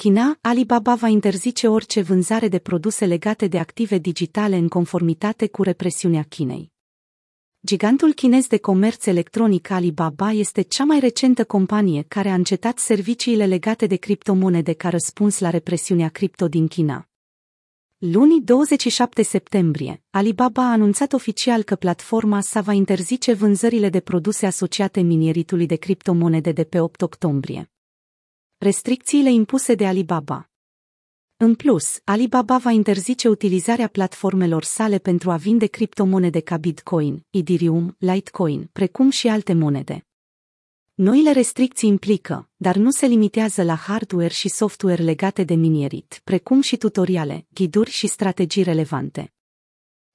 China, Alibaba va interzice orice vânzare de produse legate de active digitale în conformitate cu represiunea Chinei. Gigantul chinez de comerț electronic Alibaba este cea mai recentă companie care a încetat serviciile legate de criptomonede ca răspuns la represiunea cripto din China. Luni 27 septembrie, Alibaba a anunțat oficial că platforma sa va interzice vânzările de produse asociate minieritului de criptomonede de pe 8 octombrie. Restricțiile impuse de Alibaba În plus, Alibaba va interzice utilizarea platformelor sale pentru a vinde criptomonede ca Bitcoin, Ethereum, Litecoin, precum și alte monede. Noile restricții implică, dar nu se limitează la hardware și software legate de minierit, precum și tutoriale, ghiduri și strategii relevante.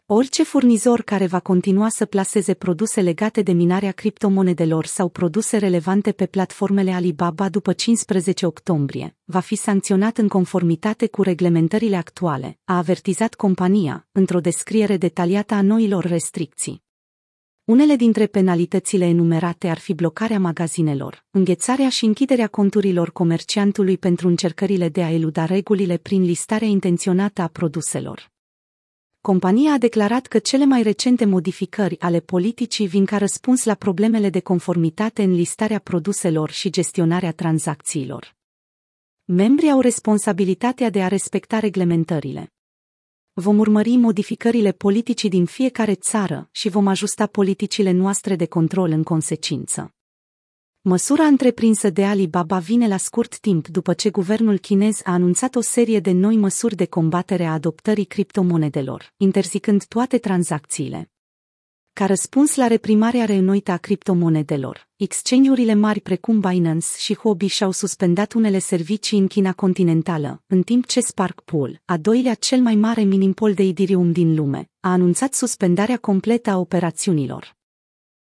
Orice furnizor care va continua să plaseze produse legate de minarea criptomonedelor sau produse relevante pe platformele Alibaba după 15 octombrie, va fi sancționat în conformitate cu reglementările actuale, a avertizat compania, într-o descriere detaliată a noilor restricții. Unele dintre penalitățile enumerate ar fi blocarea magazinelor, înghețarea și închiderea conturilor comerciantului pentru încercările de a eluda regulile prin listarea intenționată a produselor. Compania a declarat că cele mai recente modificări ale politicii vin ca răspuns la problemele de conformitate în listarea produselor și gestionarea tranzacțiilor. Membrii au responsabilitatea de a respecta reglementările. Vom urmări modificările politicii din fiecare țară și vom ajusta politicile noastre de control în consecință. Măsura întreprinsă de Alibaba vine la scurt timp după ce guvernul chinez a anunțat o serie de noi măsuri de combatere a adoptării criptomonedelor, interzicând toate tranzacțiile. Ca răspuns la reprimarea reînnoită a criptomonedelor, exchange-urile mari precum Binance și Huobi și-au suspendat unele servicii în China continentală, în timp ce Spark Pool, a doilea cel mai mare minimpol de Ethereum din lume, a anunțat suspendarea completă a operațiunilor.